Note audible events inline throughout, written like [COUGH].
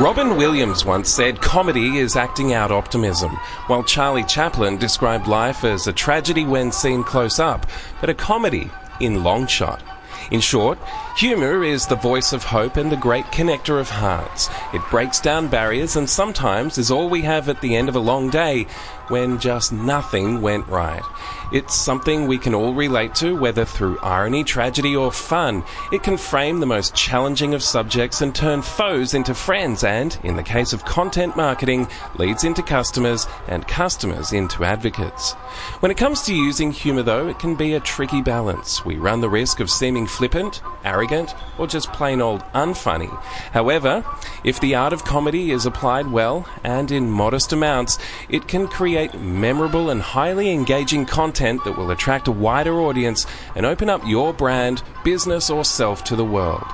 Robin Williams once said comedy is acting out optimism, while Charlie Chaplin described life as a tragedy when seen close up, but a comedy in long shot. In short, humour is the voice of hope and the great connector of hearts. It breaks down barriers and sometimes is all we have at the end of a long day when just nothing went right. It's something we can all relate to, whether through irony, tragedy, or fun. It can frame the most challenging of subjects and turn foes into friends, and, in the case of content marketing, leads into customers and customers into advocates. When it comes to using humour, though, it can be a tricky balance. We run the risk of seeming flippant, arrogant, or just plain old unfunny. However, if the art of comedy is applied well and in modest amounts, it can create memorable and highly engaging content that will attract a wider audience and open up your brand, business, or self to the world.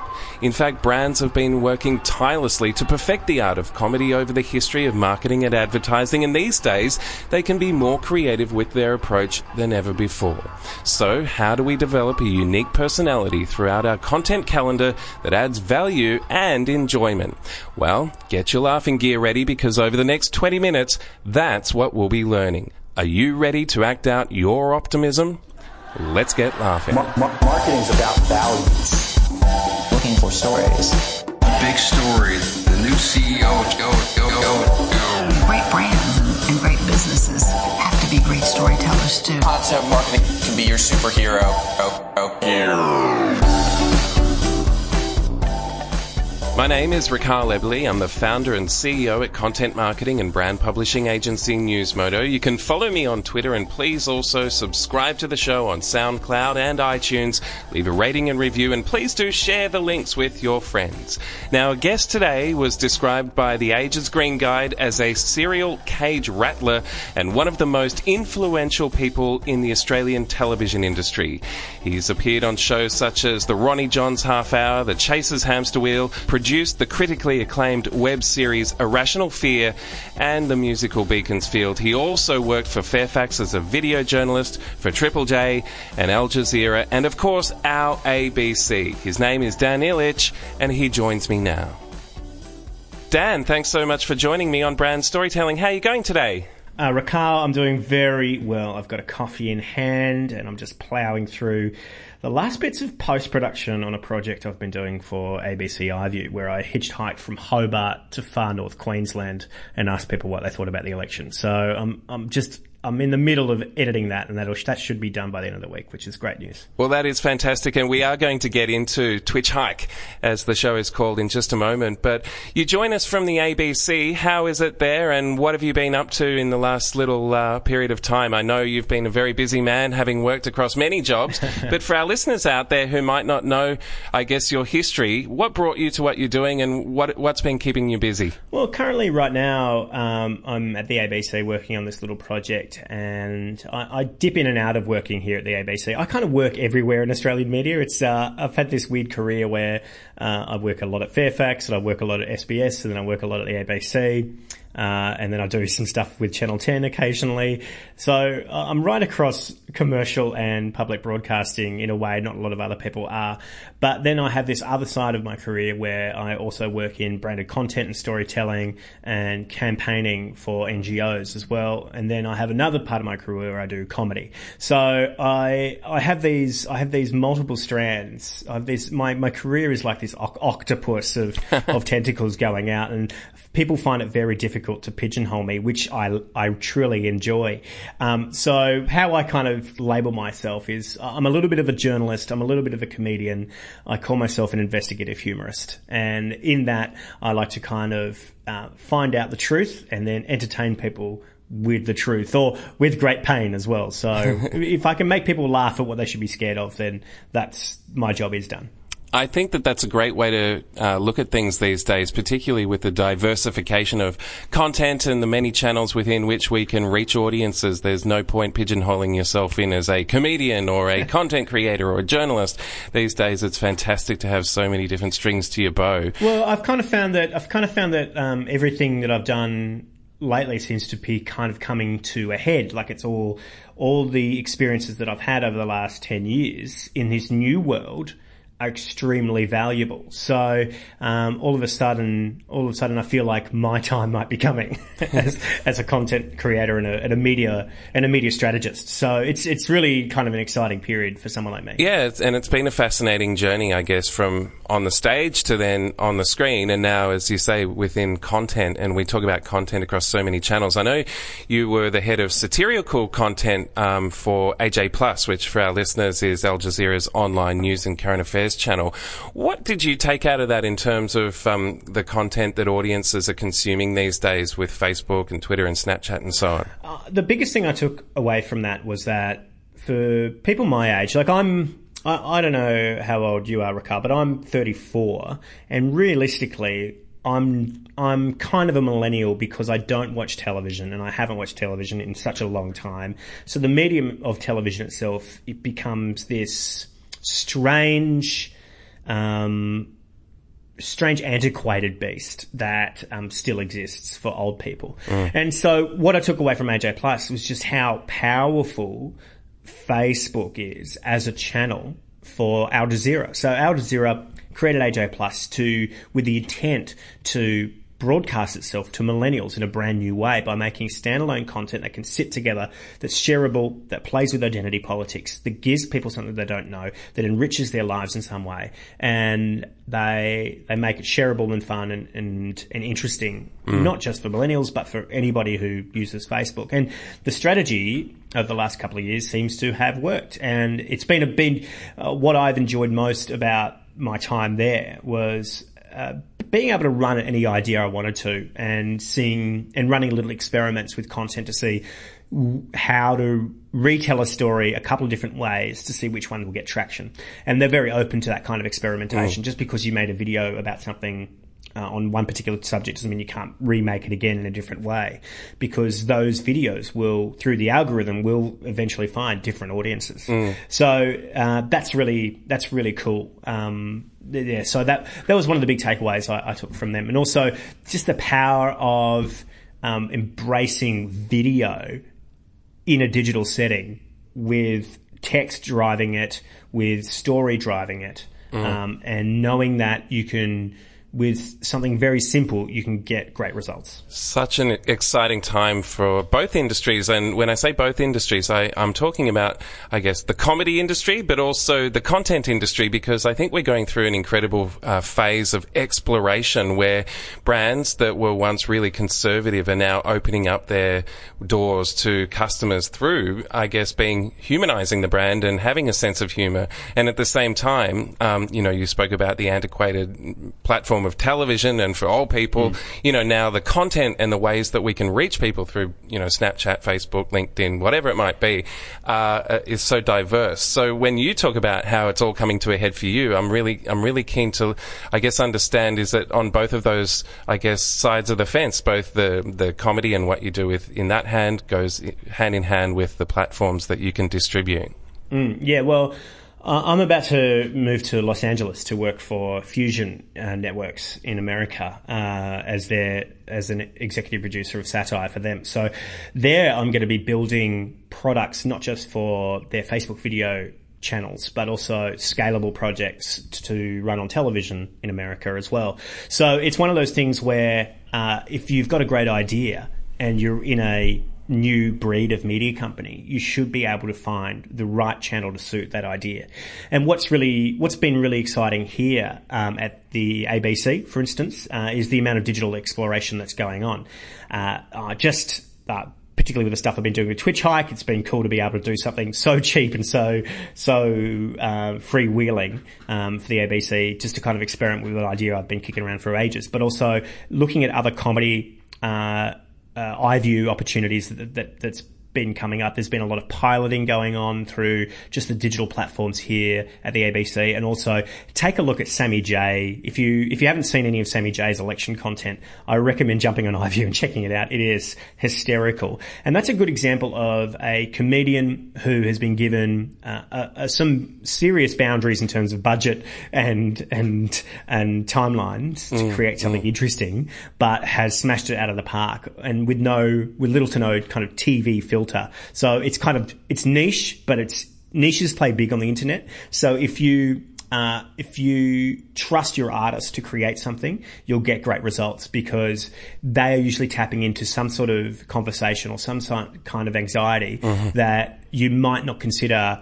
In fact, brands have been working tirelessly to perfect the art of comedy over the history of marketing and advertising, and these days they can be more creative with their approach than ever before. So, how do we develop a unique personality throughout our content calendar that adds value and enjoyment? Well, get your laughing gear ready because over the next 20 minutes, that's what we'll be learning. Are you ready to act out your optimism? Let's get laughing. Mar- mar- marketing is about values for stories. Big story. The new CEO. Go, go, go, go. Great brands and great businesses have to be great storytellers too. Content marketing can be your superhero. Oh, oh, yeah. My name is Ricard Eberly. I'm the founder and CEO at content marketing and brand publishing agency Newsmodo. You can follow me on Twitter and please also subscribe to the show on SoundCloud and iTunes. Leave a rating and review and please do share the links with your friends. Now, a guest today was described by the Age's Green Guide as a serial cage rattler and one of the most influential people in the Australian television industry. He's appeared on shows such as The Ronnie Johns Half Hour, The Chaser's Hamster Wheel, the critically acclaimed web series A Rational Fear and the musical Beaconsfield. He also worked for Fairfax as a video journalist for Triple J and Al Jazeera, and of course, our ABC. His name is Dan Ilic, and he joins me now. Dan, thanks so much for joining me on Brand Storytelling. How are you going today? Uh, Raquel, I'm doing very well. I've got a coffee in hand and I'm just ploughing through the last bits of post production on a project I've been doing for ABC iView, where I hitchhiked from Hobart to far north Queensland and asked people what they thought about the election. So I'm I'm just I'm in the middle of editing that, and that that should be done by the end of the week, which is great news. Well, that is fantastic, and we are going to get into Twitch Hike, as the show is called, in just a moment. But you join us from the ABC. How is it there, and what have you been up to in the last little uh, period of time? I know you've been a very busy man, having worked across many jobs. [LAUGHS] but for our listeners out there who might not know, I guess your history, what brought you to what you're doing, and what what's been keeping you busy? Well, currently, right now, um, I'm at the ABC working on this little project project, and I, I, dip in and out of working here at the ABC. I kind of work everywhere in Australian media. It's uh, I've had this weird career where uh, I work a lot at Fairfax, and I work a lot at SBS, and then I work a lot at the ABC. Uh, and then I do some stuff with Channel 10 occasionally. So uh, I'm right across commercial and public broadcasting in a way not a lot of other people are. But then I have this other side of my career where I also work in branded content and storytelling and campaigning for NGOs as well. And then I have another part of my career where I do comedy. So I I have these I have these multiple strands. I have this my my career is like this octopus of [LAUGHS] of tentacles going out and people find it very difficult to pigeonhole me, which I, I truly enjoy. Um, so how I kind of label myself is I'm a little bit of a journalist. I'm a little bit of a comedian. I call myself an investigative humorist. And in that, I like to kind of uh, find out the truth and then entertain people with the truth or with great pain as well. So [LAUGHS] if I can make people laugh at what they should be scared of, then that's my job is done. I think that that's a great way to uh, look at things these days, particularly with the diversification of content and the many channels within which we can reach audiences. There's no point pigeonholing yourself in as a comedian or a [LAUGHS] content creator or a journalist. These days, it's fantastic to have so many different strings to your bow. Well, I've kind of found that I've kind of found that um, everything that I've done lately seems to be kind of coming to a head. Like it's all all the experiences that I've had over the last ten years in this new world are extremely valuable. So um, all of a sudden, all of a sudden, I feel like my [LAUGHS] time might be coming [LAUGHS] as, as a content creator and a, and a, media and a media strategist. So it's it's really kind of an exciting period for someone like me. Yeah, and it's been a fascinating journey, I guess, from on the stage to then on the screen, and now, as you say, within content. And we talk about content across so many channels. I know you were the head of satirical content um, for AJ Plus, which for our listeners is Al Jazeera's online news and current affairs channel. What did you take out of that in terms of um, the content that audiences are consuming these days with Facebook and Twitter and Snapchat and so on? Uh, the biggest thing I took away from that was that for people my age, like I'm I, I, don't know how old you are, Ricard, but I'm 34, and realistically, I'm I'm kind of a millennial because I don't watch television and I haven't watched television in such a long time. So the medium of television itself it becomes this strange, um, strange antiquated beast that um, still exists for old people. Mm. And so what I took away from AJ Plus was just how powerful Facebook is as a channel for Al Jazeera. So Al Jazeera created AJ Plus to with the intent to broadcast itself to millennials in a brand new way by making standalone content that can sit together, that's shareable, that plays with identity politics, that gives people something they don't know, that enriches their lives in some way, and they they make it shareable and fun and and, and interesting, mm. not just for millennials but for anybody who uses Facebook. And the strategy of the last couple of years seems to have worked, and it's been a big. Uh, what I've enjoyed most about my time there was uh, being able to run any idea I wanted to and seeing and running little experiments with content to see how to retell a story a couple of different ways to see which one will get traction. And they're very open to that kind of experimentation. Mm. Just because you made a video about something uh, on one particular subject doesn't mean you can't remake it again in a different way because those videos will through the algorithm will eventually find different audiences mm. so uh, that's really that's really cool um, yeah so that that was one of the big takeaways I, I took from them and also just the power of um, embracing video in a digital setting with text driving it with story driving it mm. um, and knowing that you can with something very simple, you can get great results. Such an exciting time for both industries. And when I say both industries, I, am talking about, I guess, the comedy industry, but also the content industry, because I think we're going through an incredible uh, phase of exploration where brands that were once really conservative are now opening up their doors to customers through, I guess, being humanizing the brand and having a sense of humor. And at the same time, um, you know, you spoke about the antiquated platform form of television and for all people, mm. you know, now the content and the ways that we can reach people through, you know, Snapchat, Facebook, LinkedIn, whatever it might be, uh, uh, is so diverse. So when you talk about how it's all coming to a head for you, I'm really, I'm really keen to, I guess, understand is that on both of those, I guess, sides of the fence, both the, the comedy and what you do with in that hand goes hand in hand with the platforms that you can distribute. Mm, yeah, well, I'm about to move to Los Angeles to work for Fusion uh, Networks in America uh, as their as an executive producer of satire for them. So there, I'm going to be building products not just for their Facebook video channels, but also scalable projects to run on television in America as well. So it's one of those things where uh, if you've got a great idea and you're in a new breed of media company, you should be able to find the right channel to suit that idea. And what's really, what's been really exciting here um, at the ABC, for instance, uh, is the amount of digital exploration that's going on. Uh, just uh, particularly with the stuff I've been doing with Twitch Hike, it's been cool to be able to do something so cheap and so so uh, freewheeling um, for the ABC, just to kind of experiment with an idea I've been kicking around for ages. But also looking at other comedy uh, uh, iView opportunities that, that, that's been coming up. There's been a lot of piloting going on through just the digital platforms here at the ABC, and also take a look at Sammy J. If you if you haven't seen any of Sammy J's election content, I recommend jumping on [LAUGHS] iView and checking it out. It is hysterical, and that's a good example of a comedian who has been given uh, uh, uh some serious boundaries in terms of budget and and and timelines to mm, create something mm. interesting, but has smashed it out of the park, and with no with little to no kind of TV film filter. So it's kind of, it's niche, but it's, niches play big on the internet. So if you, uh, if you trust your artist to create something, you'll get great results because they are usually tapping into some sort of conversation or some sort- kind of anxiety that you might not consider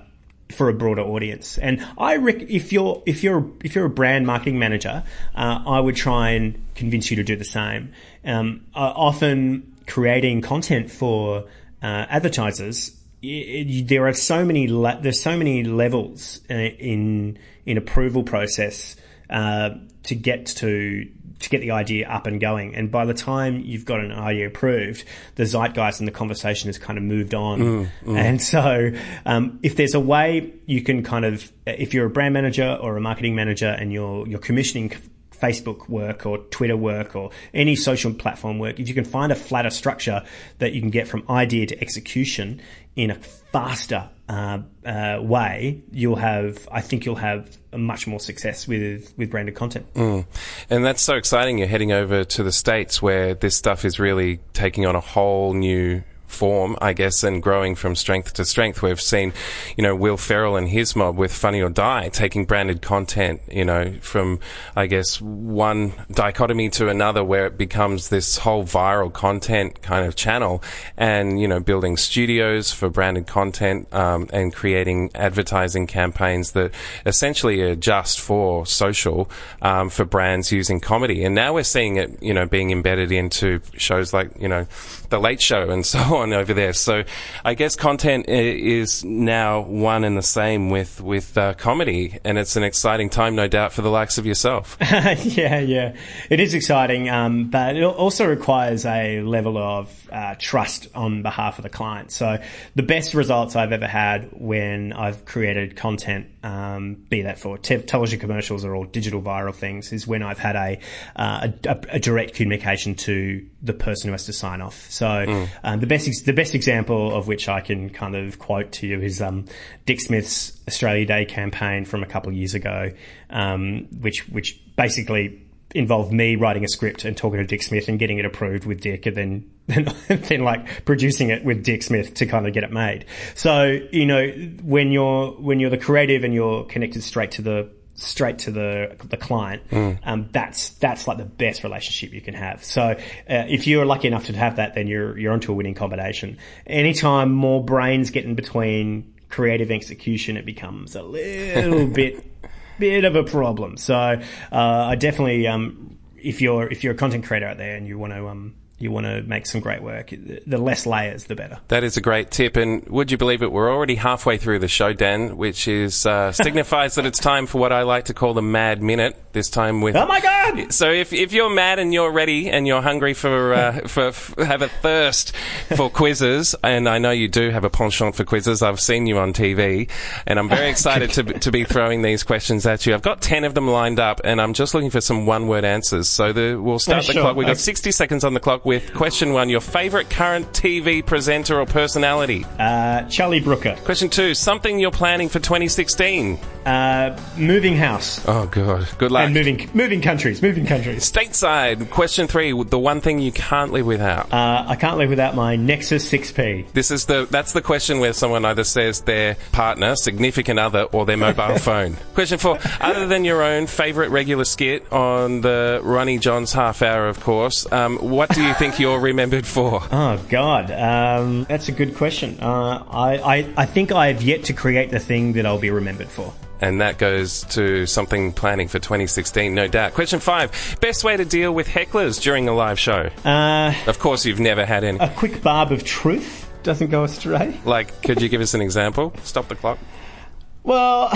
for a broader audience. And I rec- if you're if you're if you're a brand marketing manager, uh, I would try and convince you to do the same. Um, uh, often creating content for uh, advertisers. There are so many le- there's so many levels uh, in in approval process uh, to get to to get the idea up and going. And by the time you've got an idea approved, the zeitgeist and the conversation has kind of moved on. And so, um, if there's a way you can kind of, if you're a brand manager or a marketing manager and you're you're commissioning Facebook work or Twitter work or any social platform work, if you can find a flatter structure that you can get from idea to execution in a faster uh, uh, way, you'll have, I think you'll have much more success with with branded content. And that's so exciting. You're heading over to the States where this stuff is really taking on a whole new form, I guess, and growing from strength to strength. We've seen, you know, Will Ferrell and his mob with Funny or Die taking branded content, you know, from, I guess, one dichotomy to another where it becomes this whole viral content kind of channel and, you know, building studios for branded content, um, and creating advertising campaigns that essentially are just for social, um, for brands using comedy. And now we're seeing it, you know, being embedded into shows like, you know, The Late Show and [LAUGHS] so on over there. So I guess content is now one and the same with, with, uh, comedy. And it's an exciting time, no doubt, for the likes of yourself. [LAUGHS] yeah, yeah, it is exciting, um, but it also requires a level of uh, trust on behalf of the client. So the best results I've ever had when I've created content, um, be that for te- television commercials or all digital viral things, is when I've had a, uh, a, a direct communication to the person who has to sign off. So um, the best ex- the best example of which I can kind of quote to you is um, Dick Smith's Australia Day campaign from a couple of years ago, um, which which basically involved me writing a script and talking to Dick Smith and getting it approved with Dick, and then [LAUGHS] then, then like producing it with Dick Smith to kind of get it made. So you know when you're when you're the creative and you're connected straight to the straight to the the client, um, that's that's like the best relationship you can have. So uh, if you're lucky enough to have that, then you're you're onto a winning combination. Anytime more brains get in between creative execution, it becomes a little [LAUGHS] bit bit of a problem. So uh, I definitely, um, if you're if you're a content creator out there and you want to um, you want to make some great work, the less layers, the better. That is a great tip. And would you believe it? We're already halfway through the show, Dan, which is uh, [LAUGHS] signifies that it's time for what I like to call the Mad Minute. This time with Oh my god! So if, if you're mad and you're ready and you're hungry for, uh, [LAUGHS] for, f have a thirst for quizzes, and I know you do have a penchant for quizzes. I've seen you on TV, and I'm very [LAUGHS] excited to, to be throwing these questions at you. I've got ten of them lined up, and I'm just looking for some one-word answers. So the, we'll start Yeah, the sure. clock. We've got Okay. 60 seconds on the clock with question one: Your favourite current TV presenter or personality? Uh, Charlie Brooker, Question two: Something you're planning for 2016? uh, moving house Oh god, good luck. and moving moving countries, moving countries. Stateside. Question three: The one thing you can't live without. Uh, I can't live without my Nexus 6P. This is the that's the question where someone either says their partner, significant other, or their mobile [LAUGHS] phone. Question four: Other than your own favourite regular skit on the Ronnie Johns half hour, of course, um, what do you think you're remembered for? Oh God, um, that's a good question. Uh, I, I I think I have yet to create the thing that I'll be remembered for. And that goes to something planning for 2016, no doubt. Question five: Best way to deal with hecklers during a live show? Uh, Of course, you've never had any. a quick barb of truth doesn't go astray. Like, could you give us an example? Stop the clock. Well,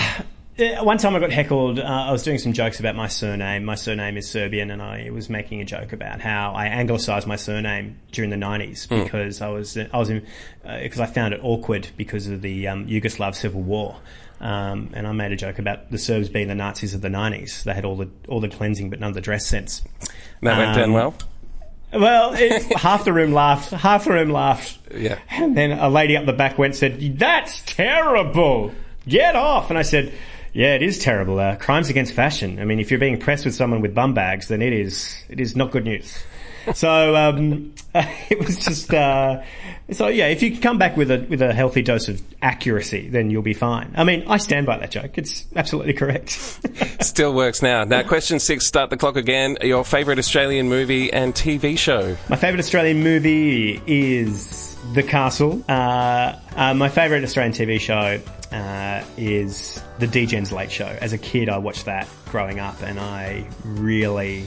one time I got heckled. Uh, I was doing some jokes about my surname. My surname is Serbian, and I was making a joke about how I anglicised my surname during the '90s because I was I was in because I found it awkward because of the um, Yugoslav civil war. Um, and I made a joke about the Serbs being the Nazis of the '90s. They had all the all the cleansing, but none of the dress sense. That went down Um, well. Well, it, half the room laughed. Half the room laughed. Yeah. And then a lady up the back went and said, "That's terrible. Get off." And I said, "Yeah, it is terrible. Uh, crimes against fashion. I mean, if you're being pressed with someone with bum bags, then it is it is not good news." So um, [LAUGHS] it was just uh, so yeah. If you come back with a with a healthy dose of accuracy, then you'll be fine. I mean, I stand by that joke. It's absolutely correct. [LAUGHS] Still works now. Now, question six. Start the clock again. Your favourite Australian movie and TV show? My favourite Australian movie is The Castle. Uh, uh, my favourite Australian TV show uh, is The DGen's Late Show. As a kid, I watched that growing up, and I really,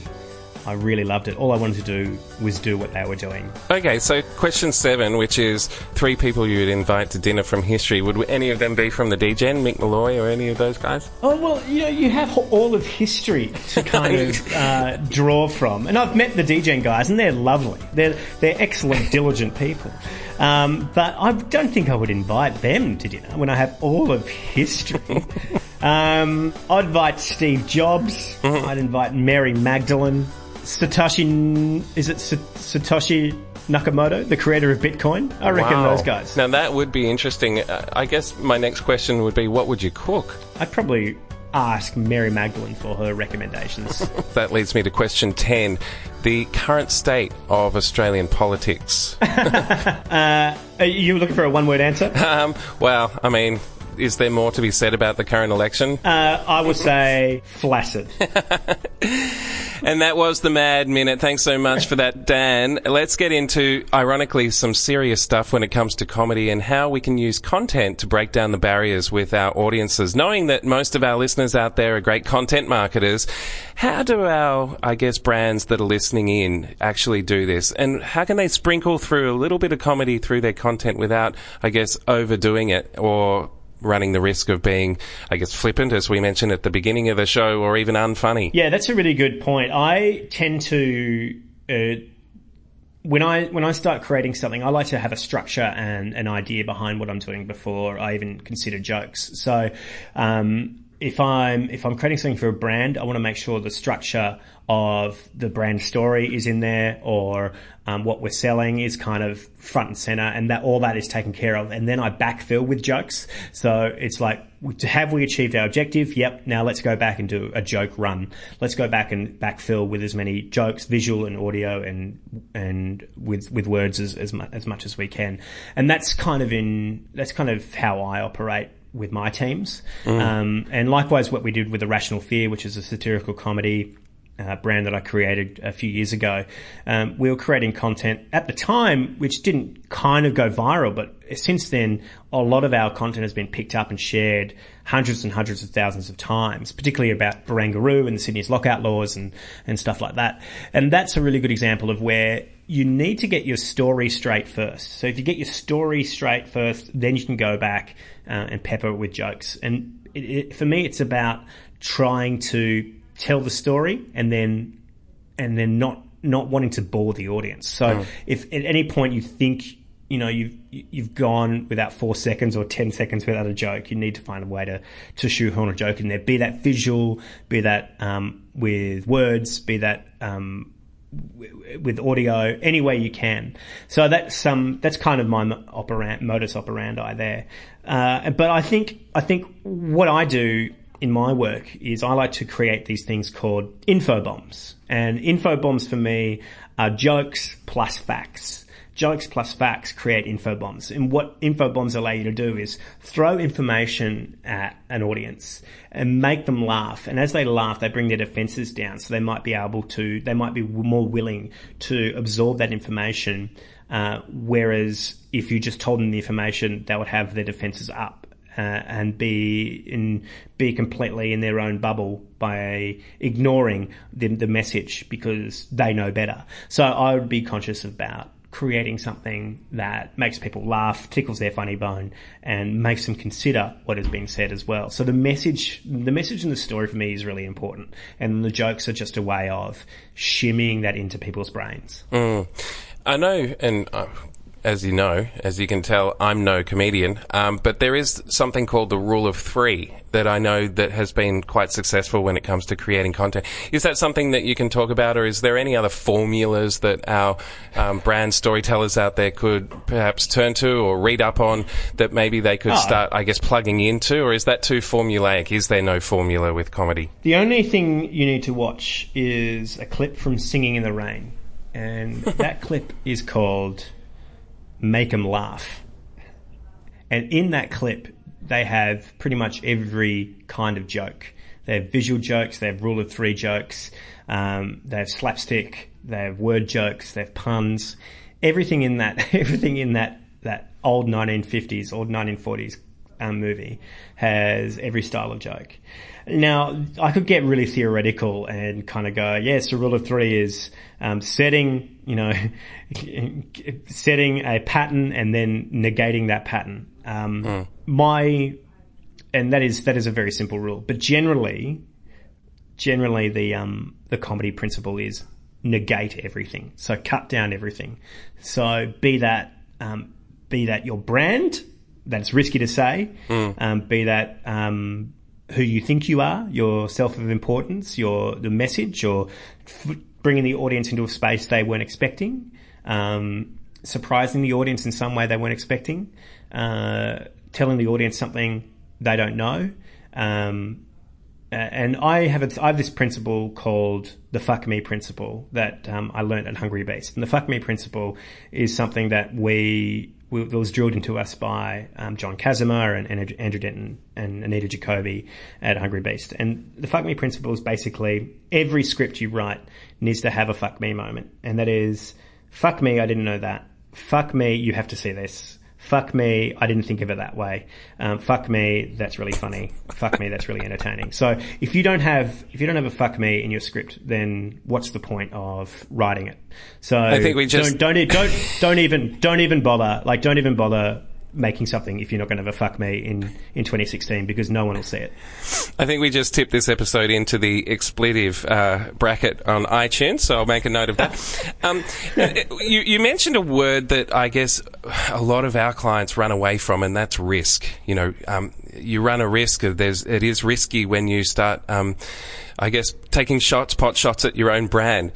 I really loved it. All I wanted to do was do what they were doing. Okay, so question seven, which is three people you'd invite to dinner from history. Would any of them be from the DGen, Mick Molloy, or any of those guys? Oh well, you know, you have all of history to [LAUGHS] kind of uh, draw from, and I've met the DGen guys, and they're lovely. They're they're excellent, [LAUGHS] diligent people. Um, but I don't think I would invite them to dinner when I have all of history. [LAUGHS] um, I'd invite Steve Jobs. I'd invite Mary Magdalene. Satoshi, is it Satoshi Nakamoto, the creator of Bitcoin? I reckon Wow. those guys. Now that would be interesting. Uh, I guess my next question would be, what would you cook? I'd probably ask Mary Magdalene for her recommendations. [LAUGHS] That leads me to question 10. The current state of Australian politics. [LAUGHS] Are you looking for a one word answer? um, well, I mean, is there more to be said about the current election? Uh, I would say flaccid. [LAUGHS] And that was the Mad Minute. Thanks so much for that, Dan. Let's get into, ironically, some serious stuff when it comes to comedy and how we can use content to break down the barriers with our audiences. Knowing that most of our listeners out there are great content marketers, how do our, I guess, brands that are listening in actually do this? And how can they sprinkle through a little bit of comedy through their content without, I guess, overdoing it or running the risk of being, I guess, flippant, as we mentioned at the beginning of the show, or even unfunny? Yeah, that's a really good point. I tend to uh, when I when I start creating something, I like to have a structure and an idea behind what I'm doing before I even consider jokes. So. Um, if I'm if I'm creating something for a brand, I want to make sure the structure of the brand story is in there, or um, what we're selling is kind of front and center, and that all that is taken care of. And then I backfill with jokes. So it's like, have we achieved our objective? Yep. Now let's go back and do a joke run. Let's go back and backfill with as many jokes, visual and audio, and and with with words as as, mu- as much as we can. And that's kind of in that's kind of how I operate with my teams. Um, and likewise, what we did with A Rational Fear, which is a satirical comedy uh, brand that I created a few years ago. Um, we were creating content at the time, which didn't kind of go viral, but since then, a lot of our content has been picked up and shared hundreds and hundreds of thousands of times, particularly about Barangaroo and Sydney's lockout laws and, and stuff like that. And that's a really good example of where you need to get your story straight first. So if you get your story straight first, then you can go back uh, and pepper it with jokes. And it, it, for me, it's about trying to tell the story and then and then not not wanting to bore the audience. So if at any point you think you know you've you've gone without four seconds or ten seconds without a joke, you need to find a way to to shoehorn a joke in there. Be that visual, be that um, with words, be that um, w- with audio, any way you can. So that's um that's kind of my modus operandi there. Uh, but I think I think what I do in my work is I like to create these things called info bombs, and info bombs for me are jokes plus facts. Jokes plus facts create info bombs. And what info bombs allow you to do is throw information at an audience and make them laugh. And as they laugh, they bring their defenses down. So they might be able to, they might be more willing to absorb that information. Uh, whereas if you just told them the information, they would have their defenses up. Uh, and be in be completely in their own bubble by ignoring the, the message because they know better. So I would be conscious about creating something that makes people laugh, tickles their funny bone, and makes them consider what is being said as well. So the message, the message in the story for me is really important, and the jokes are just a way of shimmying that into people's brains. I know, and uh, as you know, as you can tell, I'm no comedian, um, but there is something called the rule of three that I know that has been quite successful when it comes to creating content. Is that something that you can talk about, or is there any other formulas that our um, brand storytellers out there could perhaps turn to or read up on that maybe they could Oh. start, I guess, plugging into, or is that too formulaic? Is there no formula with comedy? The only thing you need to watch is a clip from Singing in the Rain. and that [LAUGHS] clip is called "Make 'Em Laugh." And in that clip, they have pretty much every kind of joke. They have visual jokes, they have rule of three jokes, um, they have slapstick, they have word jokes, they have puns. Everything in that, [LAUGHS] everything in that that old 1950s, old 1940s um, movie has every style of joke. Now, I could get really theoretical and kind of go, yes, the rule of three is um, setting, you know, [LAUGHS] setting a pattern and then negating that pattern. Um, My, and that is that is a very simple rule. But generally, generally the um, the comedy principle is negate everything. So cut down everything. So be that um, be that your brand, that's risky to say. Um, be that um, who you think you are, your self of importance, your the message, or f- bringing the audience into a space they weren't expecting, um, surprising the audience in some way they weren't expecting, uh, telling the audience something they don't know. Um, and I have a, I have this principle called the fuck me principle that um, I learned at Hungry Beast. And the fuck me principle is something that we, we that was drilled into us by um, Jon Casimir and, and Andrew Denton and Anita Jacoby at Hungry Beast. And the fuck me principle is basically every script you write needs to have a fuck me moment, and that is fuck me, I didn't know that. Fuck me, you have to see this. Fuck me, I didn't think of it that way. Um, fuck me, that's really funny. Fuck me, that's really entertaining. So if you don't have if you don't have a fuck me in your script, then what's the point of writing it? So I think we just- don't don't don't don't even don't even bother like don't even bother making something if you're not going to have a fuck me in in 2016 because no one will see it. I think we just tipped this episode into the expletive uh, bracket on iTunes, so I'll make a note of that. [LAUGHS] um, you, you mentioned a word that I guess a lot of our clients run away from, and that's risk. You know, um, you run a risk. There's, it is risky when you start, um, I guess, taking shots, pot shots at your own brand.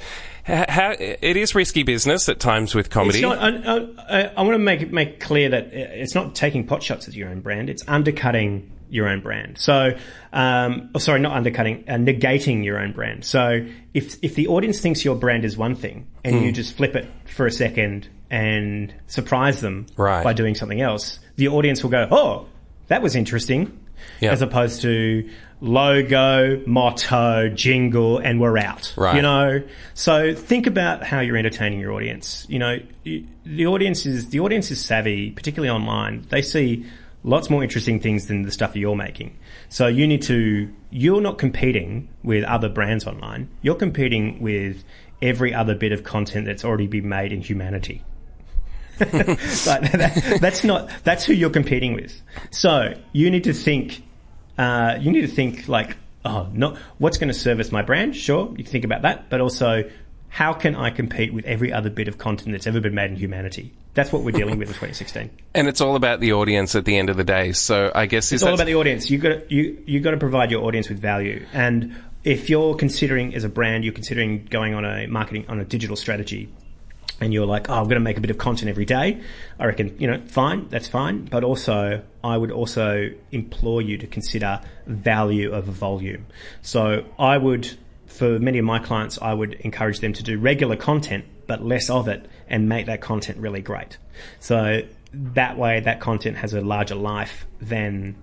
It is risky business at times with comedy. Not, I, I, I want to make make clear that it's not taking pot shots at your own brand. It's undercutting your own brand. So, um, oh, sorry, not undercutting, uh, negating your own brand. So, if if the audience thinks your brand is one thing, and Hmm. you just flip it for a second and surprise them Right. by doing something else, the audience will go, "Oh, that was interesting," Yeah. as opposed to logo, motto, jingle, and we're out. Right. You know, so think about how you're entertaining your audience. You know, the audience is the audience is savvy, particularly online. They see lots more interesting things than the stuff you're making. So you need to. You're not competing with other brands online. You're competing with every other bit of content that's already been made in humanity. [LAUGHS] like that, that's not that's who you're competing with. So you need to think. Uh, you need to think like, oh, not what's going to service my brand. Sure, you can think about that, but also how can I compete with every other bit of content that's ever been made in humanity? That's what we're dealing with in [LAUGHS] 2016. and it's all about the audience at the end of the day. So I guess It's all about the audience. You got to you you got to provide your audience with value. And if you're considering as a brand, you're considering going on a marketing on a digital strategy, and you're like, oh, I'm going to make a bit of content every day. I reckon you know, fine, that's fine. But also, I would also implore you to consider value over volume. So I would. For many of my clients, I would encourage them to do regular content, but less of it, and make that content really great. So that way, that content has a larger life than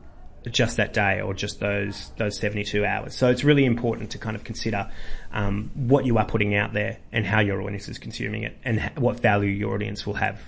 just that day or just those those 72 hours. So it's really important to kind of consider um, what you are putting out there and how your audience is consuming it and ha- what value your audience will have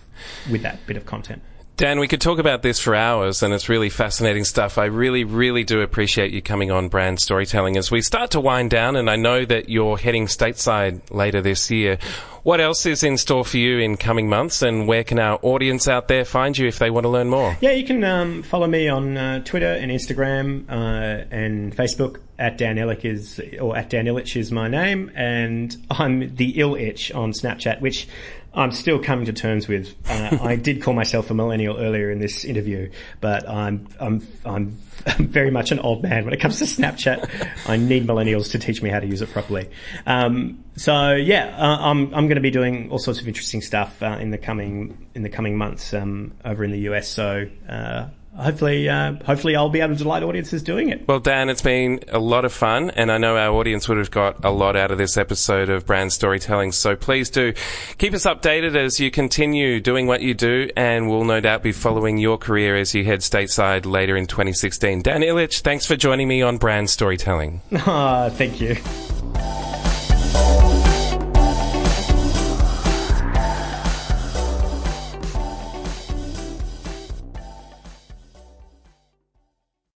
with that bit of content. Dan, we could talk about this for hours, and it's really fascinating stuff. I really, really do appreciate you coming on brand storytelling as we start to wind down, and I know that you're heading stateside later this year. What else is in store for you in coming months, and where can our audience out there find you if they want to learn more? Yeah, you can um, follow me on uh, Twitter and Instagram uh, and Facebook. At Dan Ilic is or at Dan Ilic is my name, and [LAUGHS] I'm the Ill Itch on Snapchat, which I'm still coming to terms with. Uh, I did call myself a millennial earlier in this interview, but I'm I'm I'm [LAUGHS] very much an old man when it comes to Snapchat. I need millennials to teach me how to use it properly. Um, so yeah, uh, I'm I'm going to be doing all sorts of interesting stuff uh, in the coming in the coming months um, over in the US. So uh, hopefully, uh, hopefully, I'll be able to delight audiences doing it. Well, Dan, it's been a lot of fun, and I know our audience would have got a lot out of this episode of Brand Storytelling. So please do keep us updated as you continue doing what you do, and we'll no doubt be following your career as you head stateside later in 2016. Dan Ilic, thanks for joining me on Brand Storytelling. [LAUGHS] Ah, thank you.